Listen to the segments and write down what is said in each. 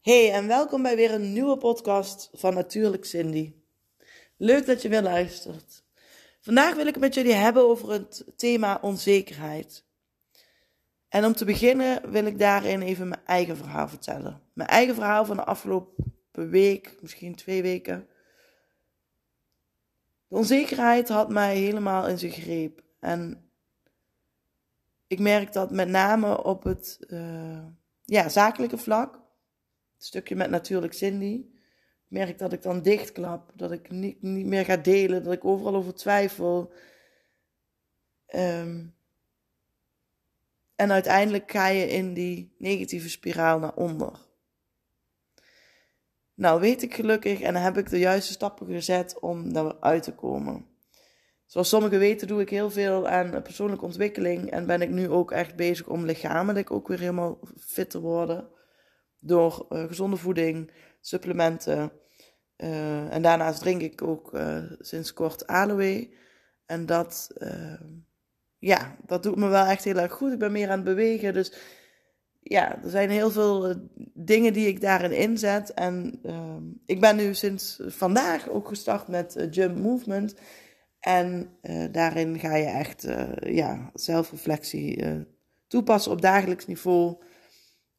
Hey en welkom bij weer een nieuwe podcast van Natuurlijk Cindy. Leuk dat je weer luistert. Vandaag wil ik het met jullie hebben over het thema onzekerheid. En om te beginnen wil ik daarin even mijn eigen verhaal vertellen. Mijn eigen verhaal van de afgelopen week, misschien twee weken. De onzekerheid had mij helemaal in zijn greep. En ik merk dat met name op het uh, ja, zakelijke vlak, het stukje met natuurlijk Cindy, merk dat ik dan dichtklap. Dat ik niet, niet meer ga delen, dat ik overal over twijfel. Um, en uiteindelijk ga je in die negatieve spiraal naar onder. Nou, weet ik gelukkig en heb ik de juiste stappen gezet om daar uit te komen. Zoals sommigen weten doe ik heel veel aan persoonlijke ontwikkeling en ben ik nu ook echt bezig om lichamelijk ook weer helemaal fit te worden. Door uh, gezonde voeding, supplementen. Uh, en daarnaast drink ik ook uh, sinds kort aloe. En dat, ja, dat doet me wel echt heel erg goed. Ik ben meer aan het bewegen. Dus ja, er zijn heel veel dingen die ik daarin inzet. En ik ben nu sinds vandaag ook gestart met Jump Movement. En uh, daarin ga je echt uh, ja, zelfreflectie uh, toepassen op dagelijks niveau.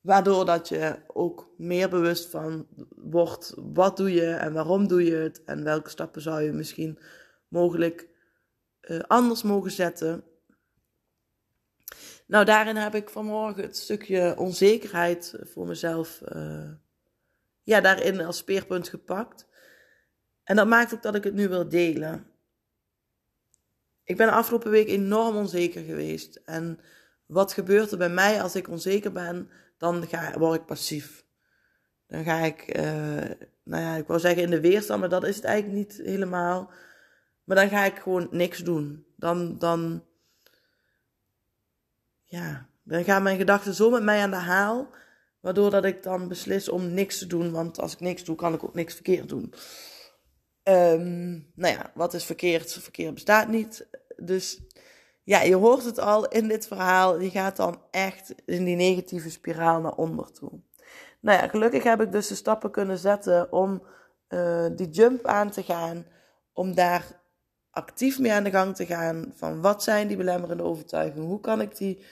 Waardoor dat je ook meer bewust van wordt. Wat doe je en waarom doe je het? En welke stappen zou je misschien mogelijk anders mogen zetten? Nou, daarin heb ik vanmorgen het stukje onzekerheid voor mezelf. ja, daarin als speerpunt gepakt. En dat maakt ook dat ik het nu wil delen. Ik ben de afgelopen week enorm onzeker geweest. En wat gebeurt er bij mij als ik onzeker ben? Dan ga, word ik passief. Dan ga ik, uh, nou ja, ik wou zeggen in de weerstand, maar dat is het eigenlijk niet helemaal. Maar dan ga ik gewoon niks doen. Dan, dan, ja, dan gaan mijn gedachten zo met mij aan de haal. Waardoor dat ik dan beslis om niks te doen. Want als ik niks doe, kan ik ook niks verkeerd doen. Um, nou ja, wat is verkeerd? Verkeerd bestaat niet. Dus ja, je hoort het al in dit verhaal. Je gaat dan echt in die negatieve spiraal naar onder toe. Nou ja, gelukkig heb ik dus de stappen kunnen zetten om uh, die jump aan te gaan. Om daar actief mee aan de gang te gaan. Van wat zijn die belemmerende overtuigingen? Hoe kan ik die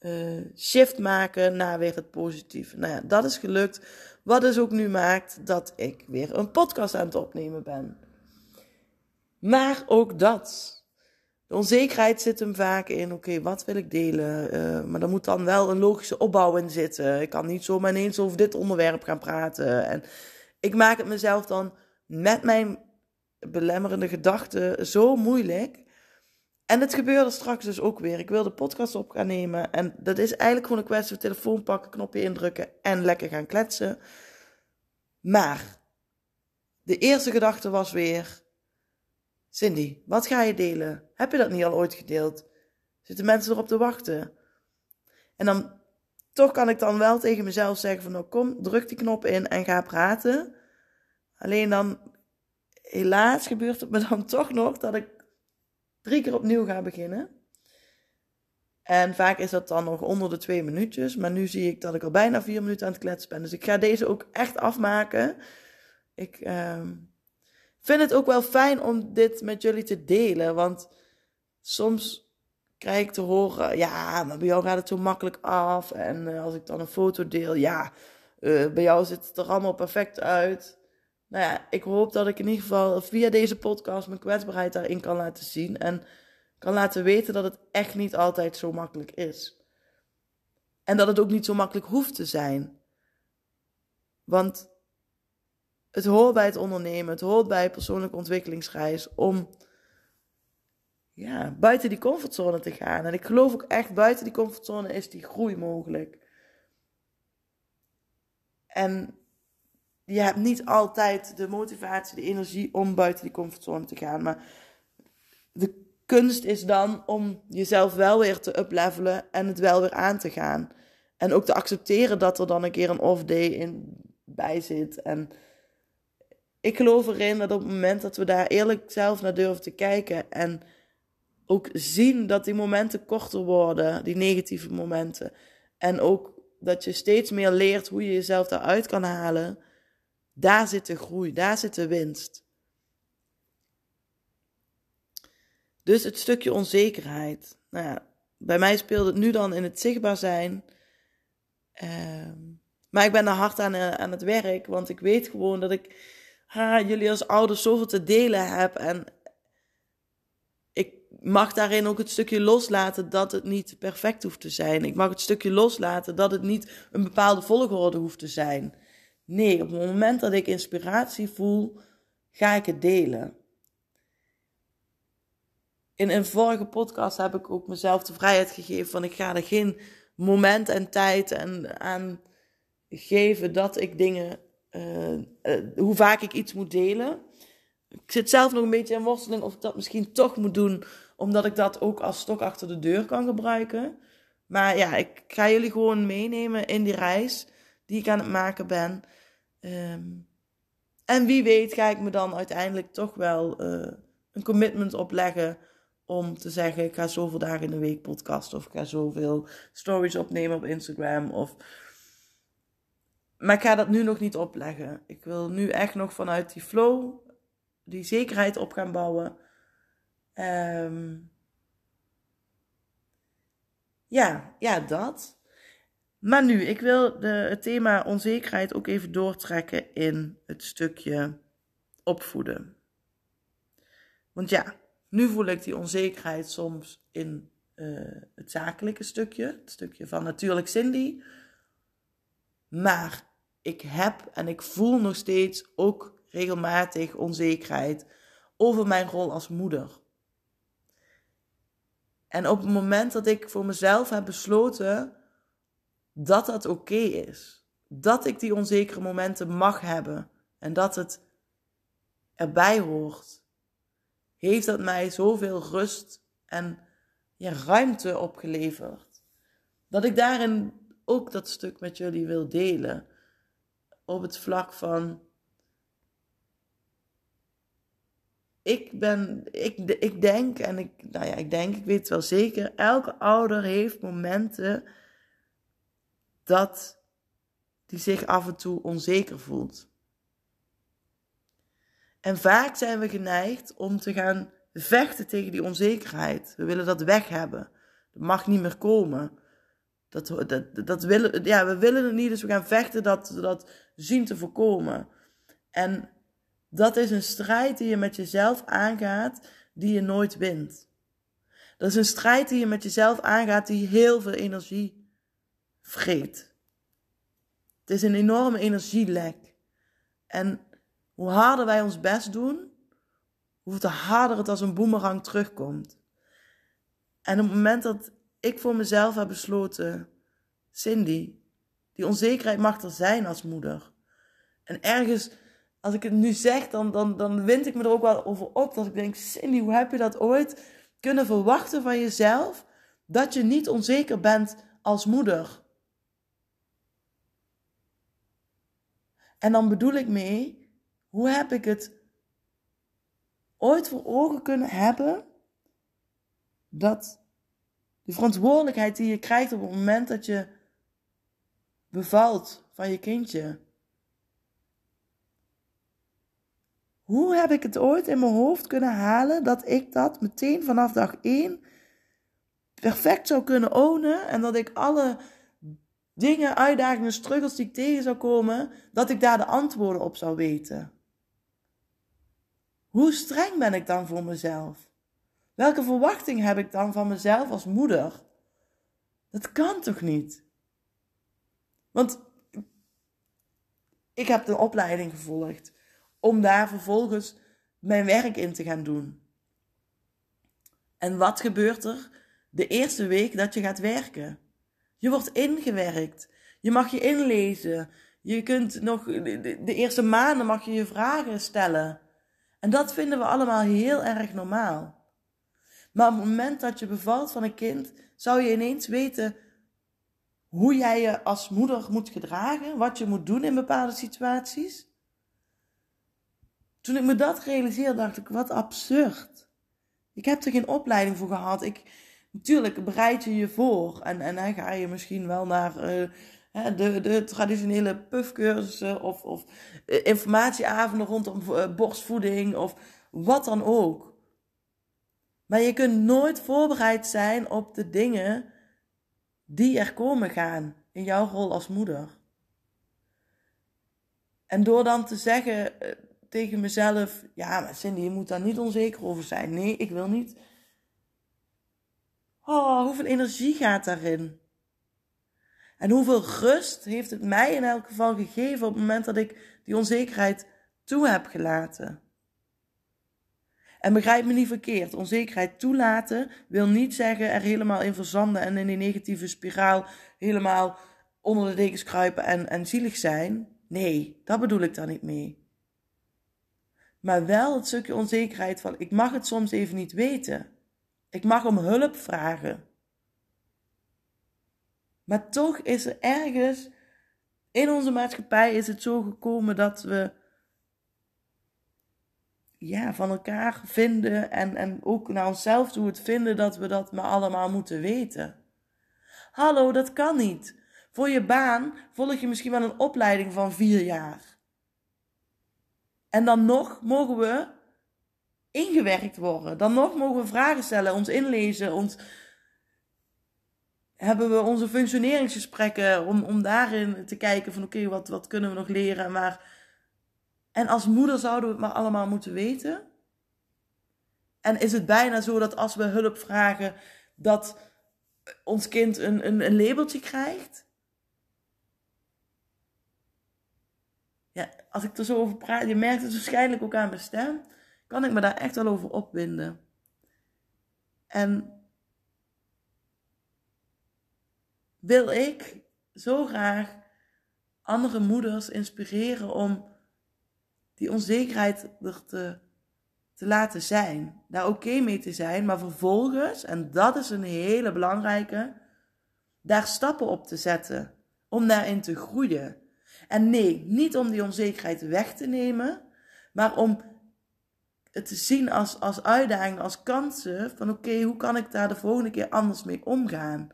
uh, shift maken naar weer het positieve? Nou ja, dat is gelukt. Wat dus ook nu maakt dat ik weer een podcast aan het opnemen ben. Maar ook dat. De onzekerheid zit hem vaak in, oké, wat wil ik delen? Uh, maar er moet dan wel een logische opbouw in zitten. Ik kan niet zomaar ineens over dit onderwerp gaan praten. En ik maak het mezelf dan met mijn belemmerende gedachten zo moeilijk. En het gebeurde straks dus ook weer. Ik wil de podcast op gaan nemen. En dat is eigenlijk gewoon een kwestie van telefoon pakken, knopje indrukken en lekker gaan kletsen. Maar de eerste gedachte was weer: Cindy, wat ga je delen? Heb je dat niet al ooit gedeeld? Zitten mensen erop te wachten? En dan toch kan ik dan wel tegen mezelf zeggen van nou kom, druk die knop in en ga praten. Alleen dan, helaas gebeurt het me dan toch nog dat ik drie keer opnieuw ga beginnen. En vaak is dat dan nog onder de twee minuutjes. Maar nu zie ik dat ik al bijna vier minuten aan het kletsen ben. Dus ik ga deze ook echt afmaken. Ik uh, vind het ook wel fijn om dit met jullie te delen. Want soms krijg ik te horen: ja, maar bij jou gaat het zo makkelijk af. En uh, als ik dan een foto deel, ja, uh, bij jou ziet het er allemaal perfect uit. Nou ja, ik hoop dat ik in ieder geval via deze podcast mijn kwetsbaarheid daarin kan laten zien. En kan laten weten dat het echt niet altijd zo makkelijk is. En dat het ook niet zo makkelijk hoeft te zijn. Want het hoort bij het ondernemen, het hoort bij persoonlijke ontwikkelingsreis om ja, buiten die comfortzone te gaan. En ik geloof ook echt, buiten die comfortzone is die groei mogelijk. En je hebt niet altijd de motivatie, de energie om buiten die comfortzone te gaan. Maar de kunst is dan om jezelf wel weer te uplevelen en het wel weer aan te gaan. En ook te accepteren dat er dan een keer een off day in bij zit. En ik geloof erin dat op het moment dat we daar eerlijk zelf naar durven te kijken en ook zien dat die momenten korter worden, die negatieve momenten. En ook dat je steeds meer leert hoe je jezelf daaruit kan halen. Daar zit de groei, daar zit de winst. Dus het stukje onzekerheid. Nou ja, bij mij speelt het nu dan in het zichtbaar zijn. Ehm, maar ik ben er hard aan, eh, aan het werk, want ik weet gewoon dat ik ha, jullie als ouders zoveel te delen heb. En ik mag daarin ook het stukje loslaten dat het niet perfect hoeft te zijn. Ik mag het stukje loslaten dat het niet een bepaalde volgorde hoeft te zijn. Nee, op het moment dat ik inspiratie voel, ga ik het delen. In een vorige podcast heb ik ook mezelf de vrijheid gegeven van ik ga er geen moment en tijd en aan geven dat ik dingen, uh, uh, hoe vaak ik iets moet delen. Ik zit zelf nog een beetje in worsteling of ik dat misschien toch moet doen, omdat ik dat ook als stok achter de deur kan gebruiken. Maar ja, ik ga jullie gewoon meenemen in die reis die ik aan het maken ben. Um, en wie weet ga ik me dan uiteindelijk toch wel uh, een commitment opleggen om te zeggen: ik ga zoveel dagen in de week podcasten of ik ga zoveel stories opnemen op Instagram. Of... Maar ik ga dat nu nog niet opleggen. Ik wil nu echt nog vanuit die flow, die zekerheid op gaan bouwen. Um... Ja, ja, dat. Maar nu, ik wil de, het thema onzekerheid ook even doortrekken in het stukje opvoeden. Want ja, nu voel ik die onzekerheid soms in uh, het zakelijke stukje, het stukje van natuurlijk Cindy. Maar ik heb en ik voel nog steeds ook regelmatig onzekerheid over mijn rol als moeder. En op het moment dat ik voor mezelf heb besloten dat dat oké is, dat ik die onzekere momenten mag hebben en dat het erbij hoort, heeft dat mij zoveel rust en ja, ruimte opgeleverd. Dat ik daarin ook dat stuk met jullie wil delen. Op het vlak van. Ik ben, ik, ik denk, en ik, nou ja, ik denk, ik weet het wel zeker, elke ouder heeft momenten dat die zich af en toe onzeker voelt. En vaak zijn we geneigd om te gaan vechten tegen die onzekerheid. We willen dat weg hebben. Dat mag niet meer komen. Dat, dat, dat willen, ja, we willen het niet, dus we gaan vechten dat, dat zien te voorkomen. En dat is een strijd die je met jezelf aangaat, die je nooit wint. Dat is een strijd die je met jezelf aangaat, die heel veel energie vreet. Het is een enorme energielek. En hoe harder wij ons best doen, hoe harder het als een boemerang terugkomt. En op het moment dat ik voor mezelf heb besloten, Cindy, die onzekerheid mag er zijn als moeder. En ergens, als ik het nu zeg, dan, dan, dan wind ik me er ook wel over op. Dat ik denk, Cindy, hoe heb je dat ooit kunnen verwachten van jezelf? Dat je niet onzeker bent als moeder. En dan bedoel ik mee, hoe heb ik het ooit voor ogen kunnen hebben dat de verantwoordelijkheid die je krijgt op het moment dat je bevalt van je kindje. Hoe heb ik het ooit in mijn hoofd kunnen halen dat ik dat meteen vanaf dag 1 perfect zou kunnen ownen en dat ik alle dingen, uitdagingen, struggles die ik tegen zou komen, dat ik daar de antwoorden op zou weten? Hoe streng ben ik dan voor mezelf? Welke verwachting heb ik dan van mezelf als moeder? Dat kan toch niet? Want ik heb een opleiding gevolgd om daar vervolgens mijn werk in te gaan doen. En wat gebeurt er de eerste week dat je gaat werken? Je wordt ingewerkt. Je mag je inlezen. Je kunt nog de eerste maanden mag je je vragen stellen. En dat vinden we allemaal heel erg normaal. Maar op het moment dat je bevalt van een kind, zou je ineens weten hoe jij je als moeder moet gedragen, wat je moet doen in bepaalde situaties. Toen ik me dat realiseerde, dacht ik, wat absurd. Ik heb er geen opleiding voor gehad. Ik, Natuurlijk bereid je je voor en, en dan ga je misschien wel naar uh, de, de traditionele puffcursussen of, of uh, informatieavonden rondom uh, borstvoeding of wat dan ook. Maar je kunt nooit voorbereid zijn op de dingen die er komen gaan in jouw rol als moeder. En door dan te zeggen tegen mezelf: Ja, maar Cindy, je moet daar niet onzeker over zijn. Nee, ik wil niet Oh, hoeveel energie gaat daarin? En hoeveel rust heeft het mij in elk geval gegeven op het moment dat ik die onzekerheid toe heb gelaten? En begrijp me niet verkeerd, onzekerheid toelaten wil niet zeggen er helemaal in verzanden en in die negatieve spiraal helemaal onder de dekens kruipen en, en zielig zijn. Nee, dat bedoel ik daar niet mee. Maar wel het stukje onzekerheid van ik mag het soms even niet weten. Ik mag om hulp vragen. Maar toch is er ergens in onze maatschappij is het zo gekomen dat we ja, van elkaar vinden en, en ook naar onszelf toe het vinden dat we dat maar allemaal moeten weten. Hallo, dat kan niet. Voor je baan volg je misschien wel een opleiding van vier jaar. En dan nog mogen we ingewerkt worden. Dan nog mogen we vragen stellen, ons inlezen, ons... hebben we onze functioneringsgesprekken om, om daarin te kijken van oké, wat, wat kunnen we nog leren. Maar... En als moeder zouden we het maar allemaal moeten weten. En is het bijna zo dat als we hulp vragen, dat ons kind een, een, een labeltje krijgt? Ja, als ik er zo over praat, je merkt het waarschijnlijk ook aan mijn stem kan ik me daar echt wel over opwinden. En wil ik zo graag andere moeders inspireren om die onzekerheid er te, te laten zijn. Daar oké mee te zijn, maar vervolgens, en dat is een hele belangrijke, daar stappen op te zetten om daarin te groeien. En nee, niet om die onzekerheid weg te nemen, maar om het te zien als, als uitdaging, als kansen. Van oké, hoe kan ik daar de volgende keer anders mee omgaan?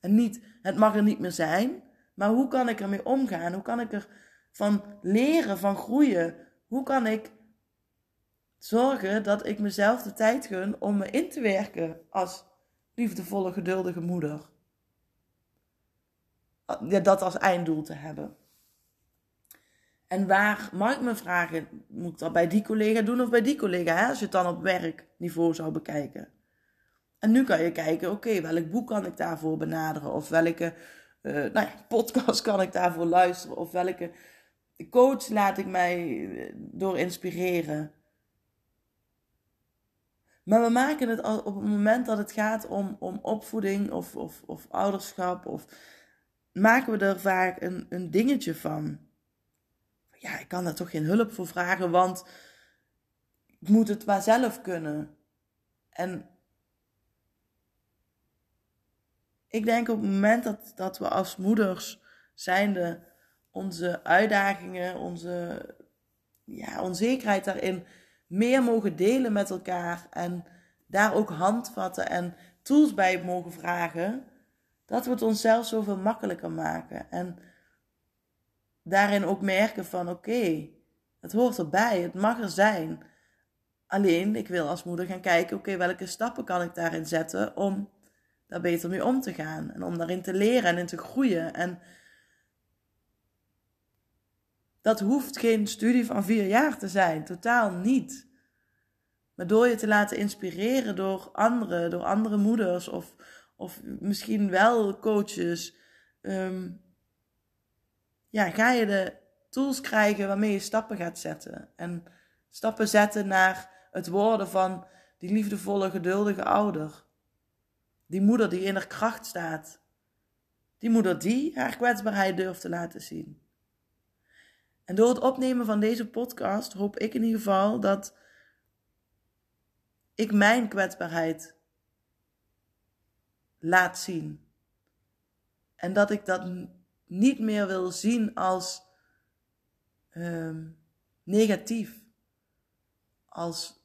En niet, het mag er niet meer zijn, maar hoe kan ik ermee omgaan? Hoe kan ik er van leren, van groeien? Hoe kan ik zorgen dat ik mezelf de tijd gun om me in te werken als liefdevolle, geduldige moeder? Ja, dat als einddoel te hebben. En waar mag ik me vragen, moet ik dat bij die collega doen of bij die collega, hè? als je het dan op werkniveau zou bekijken. En nu kan je kijken, oké, welk boek kan ik daarvoor benaderen? Of welke uh, nou ja, podcast kan ik daarvoor luisteren? Of welke coach laat ik mij eh, door inspireren? Maar we maken het al op het moment dat het gaat om, om opvoeding of, of, of ouderschap, of, maken we er vaak een, een dingetje van ja, ik kan daar toch geen hulp voor vragen, want ik moet het maar zelf kunnen. En ik denk op het moment dat, dat we als moeders zijnde onze uitdagingen, onze ja, onzekerheid daarin meer mogen delen met elkaar en daar ook handvatten en tools bij mogen vragen, dat we het onszelf zoveel makkelijker maken. En daarin ook merken van oké, het hoort erbij, het mag er zijn. Alleen, ik wil als moeder gaan kijken, oké, welke stappen kan ik daarin zetten om daar beter mee om te gaan. En om daarin te leren en in te groeien. En dat hoeft geen studie van vier jaar te zijn, totaal niet. Maar door je te laten inspireren door anderen, door andere moeders of, of misschien wel coaches, ehm, ja, ga je de tools krijgen waarmee je stappen gaat zetten. En stappen zetten naar het worden van die liefdevolle, geduldige ouder. Die moeder die in haar kracht staat. Die moeder die haar kwetsbaarheid durft te laten zien. En door het opnemen van deze podcast hoop ik in ieder geval dat ik mijn kwetsbaarheid laat zien. En dat ik dat niet meer wil zien als um, negatief. Als,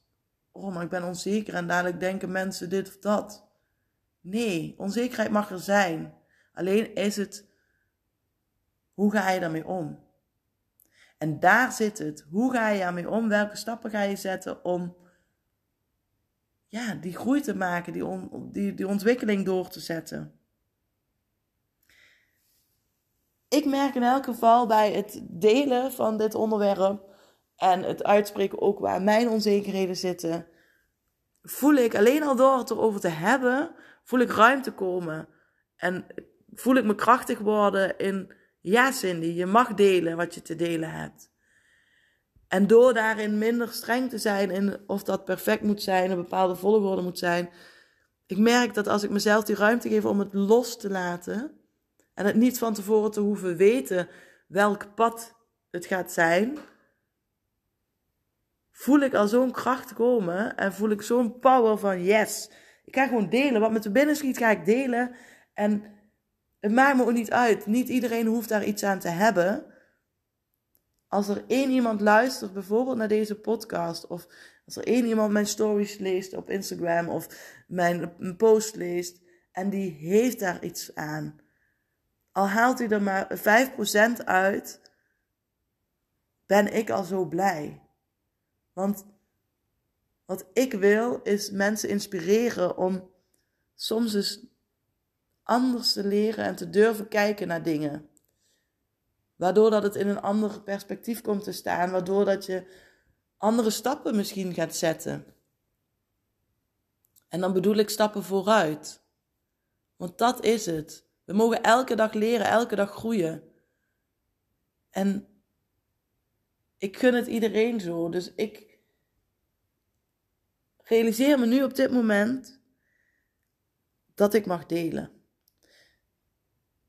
oh, maar ik ben onzeker en dadelijk denken mensen dit of dat. Nee, onzekerheid mag er zijn. Alleen is het, hoe ga je daarmee om? En daar zit het. Hoe ga je ermee om? Welke stappen ga je zetten om ja, die groei te maken, die, die, die ontwikkeling door te zetten? Ik merk in elk geval bij het delen van dit onderwerp en het uitspreken ook waar mijn onzekerheden zitten, voel ik alleen al door het erover te hebben, voel ik ruimte komen. En voel ik me krachtig worden in, ja Cindy, je mag delen wat je te delen hebt. En door daarin minder streng te zijn in of dat perfect moet zijn, een bepaalde volgorde moet zijn. Ik merk dat als ik mezelf die ruimte geef om het los te laten en het niet van tevoren te hoeven weten welk pad het gaat zijn, voel ik al zo'n kracht komen en voel ik zo'n power van yes. Ik ga gewoon delen. Wat me te binnen schiet, ga ik delen. En het maakt me ook niet uit. Niet iedereen hoeft daar iets aan te hebben. Als er één iemand luistert, bijvoorbeeld naar deze podcast, of als er één iemand mijn stories leest op Instagram of mijn post leest en die heeft daar iets aan, al haalt hij er maar 5% uit, ben ik al zo blij. Want wat ik wil is mensen inspireren om soms eens anders te leren en te durven kijken naar dingen. Waardoor dat het in een ander perspectief komt te staan, waardoor dat je andere stappen misschien gaat zetten. En dan bedoel ik stappen vooruit. Want dat is het. We mogen elke dag leren, elke dag groeien. En ik gun het iedereen zo. Dus ik realiseer me nu op dit moment dat ik mag delen.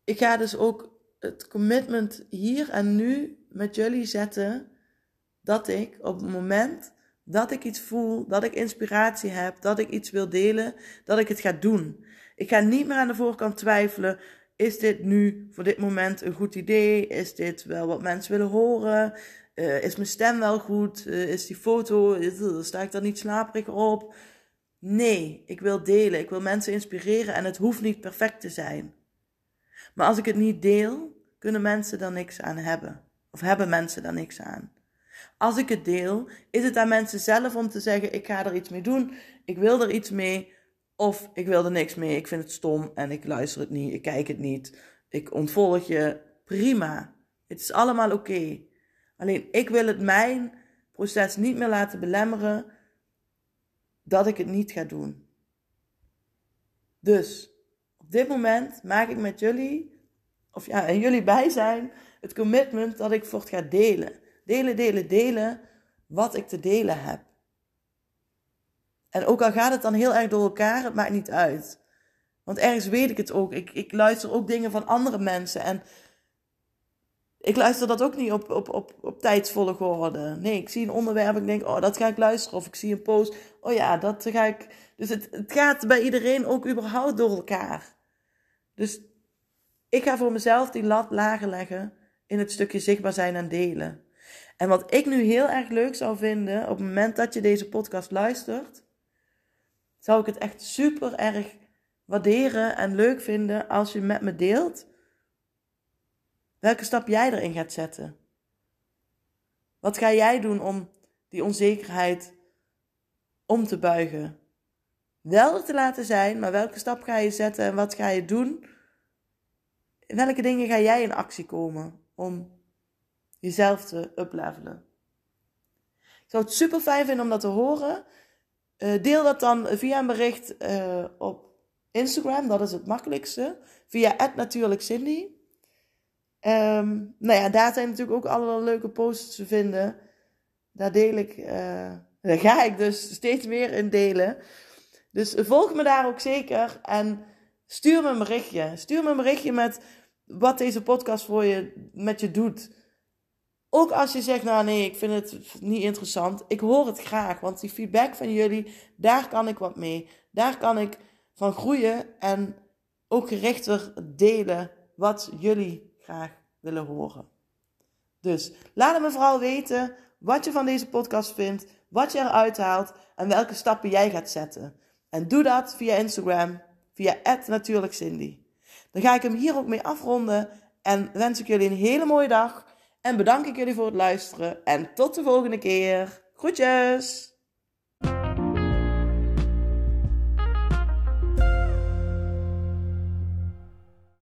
Ik ga dus ook het commitment hier en nu met jullie zetten dat ik op het moment dat ik iets voel, dat ik inspiratie heb, dat ik iets wil delen, dat ik het ga doen. Ik ga niet meer aan de voorkant twijfelen. Is dit nu voor dit moment een goed idee? Is dit wel wat mensen willen horen? Uh, is mijn stem wel goed? Uh, is die foto, is, sta ik daar niet slaperig op? Nee, ik wil delen. Ik wil mensen inspireren en het hoeft niet perfect te zijn. Maar als ik het niet deel, kunnen mensen daar niks aan hebben. Of hebben mensen daar niks aan. Als ik het deel, is het aan mensen zelf om te zeggen: ik ga er iets mee doen, ik wil er iets mee, of ik wil er niks mee, ik vind het stom en ik luister het niet, ik kijk het niet, ik ontvolg je. Prima. Het is allemaal oké. Alleen ik wil het mijn proces niet meer laten belemmeren dat ik het niet ga doen. Dus op dit moment maak ik met jullie, of ja, en jullie bij zijn, het commitment dat ik voort ga delen. Delen, delen, delen wat ik te delen heb. En ook al gaat het dan heel erg door elkaar, het maakt niet uit. Want ergens weet ik het ook. Ik, ik luister ook dingen van andere mensen. En ik luister dat ook niet op, op, op, op tijdsvolgorde. Nee, ik zie een onderwerp ik denk, oh, dat ga ik luisteren. Of ik zie een post, oh ja, dat ga ik... Dus het, het gaat bij iedereen ook überhaupt door elkaar. Dus ik ga voor mezelf die lat lager leggen in het stukje zichtbaar zijn en delen. En wat ik nu heel erg leuk zou vinden, op het moment dat je deze podcast luistert, zou ik het echt super erg waarderen en leuk vinden als je met me deelt welke stap jij erin gaat zetten. Wat ga jij doen om die onzekerheid om te buigen? Wel te laten zijn, maar welke stap ga je zetten en wat ga je doen? welke dingen ga jij in actie komen om jezelf te uplevelen? Ik zou het super fijn vinden om dat te horen. Uh, deel dat dan via een bericht uh, op Instagram, dat is het makkelijkste. Via @natuurlijkcindy. Um, nou ja, daar zijn natuurlijk ook allerlei leuke posts te vinden. Daar deel ik, uh, daar ga ik dus steeds meer in delen. Dus volg me daar ook zeker en stuur me een berichtje. Stuur me een berichtje met wat deze podcast voor je, met je doet. Ook als je zegt, nou nee, ik vind het niet interessant. Ik hoor het graag, want die feedback van jullie, daar kan ik wat mee. Daar kan ik van groeien en ook gerichter delen wat jullie graag willen horen. Dus laat me vooral weten wat je van deze podcast vindt, wat je eruit haalt en welke stappen jij gaat zetten. En doe dat via Instagram, via natuurlijk Cindy. Dan ga ik hem hier ook mee afronden en wens ik jullie een hele mooie dag. En bedank ik jullie voor het luisteren. En tot de volgende keer. Groetjes!